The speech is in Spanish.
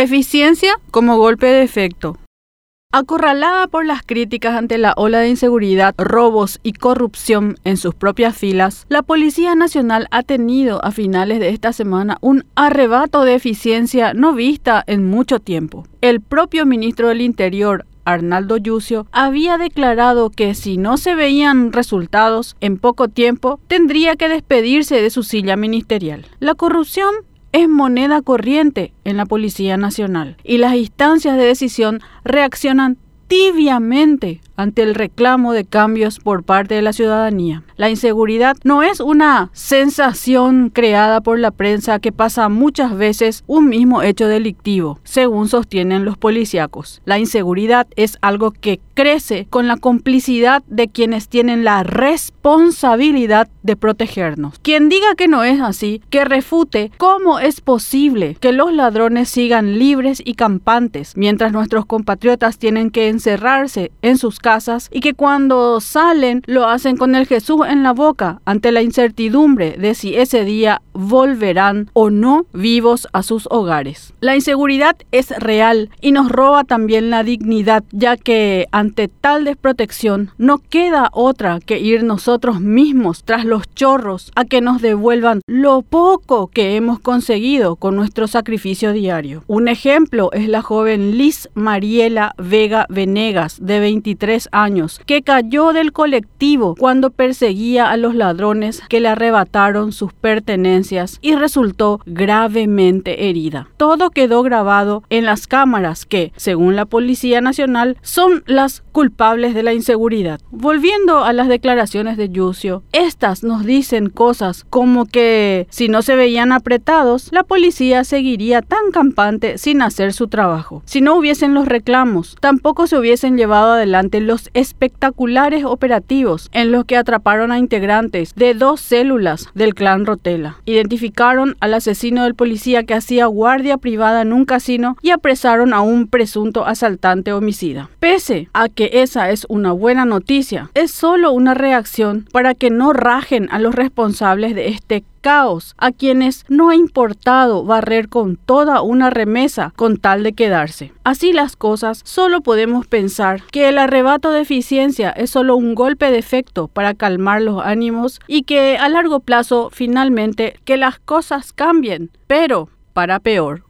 Eficiencia como golpe de efecto. Acorralada por las críticas ante la ola de inseguridad, robos y corrupción en sus propias filas, la Policía Nacional ha tenido a finales de esta semana un arrebato de eficiencia no vista en mucho tiempo. El propio ministro del Interior, Arnaldo Yucio, había declarado que si no se veían resultados en poco tiempo, tendría que despedirse de su silla ministerial. La corrupción es moneda corriente en la Policía Nacional y las instancias de decisión reaccionan tibiamente ante el reclamo de cambios por parte de la ciudadanía. La inseguridad no es una sensación creada por la prensa que pasa muchas veces un mismo hecho delictivo, según sostienen los policíacos. La inseguridad es algo que crece con la complicidad de quienes tienen la responsabilidad de protegernos. Quien diga que no es así, que refute cómo es posible que los ladrones sigan libres y campantes mientras nuestros compatriotas tienen que encerrarse en sus y que cuando salen lo hacen con el Jesús en la boca ante la incertidumbre de si ese día volverán o no vivos a sus hogares. La inseguridad es real y nos roba también la dignidad, ya que ante tal desprotección no queda otra que ir nosotros mismos tras los chorros a que nos devuelvan lo poco que hemos conseguido con nuestro sacrificio diario. Un ejemplo es la joven Liz Mariela Vega Venegas, de 23 años, que cayó del colectivo cuando perseguía a los ladrones que le arrebataron sus pertenencias y resultó gravemente herida. Todo quedó grabado en las cámaras que, según la Policía Nacional, son las culpables de la inseguridad. Volviendo a las declaraciones de Yucio, estas nos dicen cosas como que si no se veían apretados, la policía seguiría tan campante sin hacer su trabajo. Si no hubiesen los reclamos, tampoco se hubiesen llevado adelante los espectaculares operativos en los que atraparon a integrantes de dos células del clan Rotela identificaron al asesino del policía que hacía guardia privada en un casino y apresaron a un presunto asaltante homicida. Pese a que esa es una buena noticia, es solo una reacción para que no rajen a los responsables de este caos, a quienes no ha importado barrer con toda una remesa con tal de quedarse. Así las cosas, solo podemos pensar que el arrebato de eficiencia es solo un golpe de efecto para calmar los ánimos y que a largo plazo finalmente que las cosas cambien, pero para peor.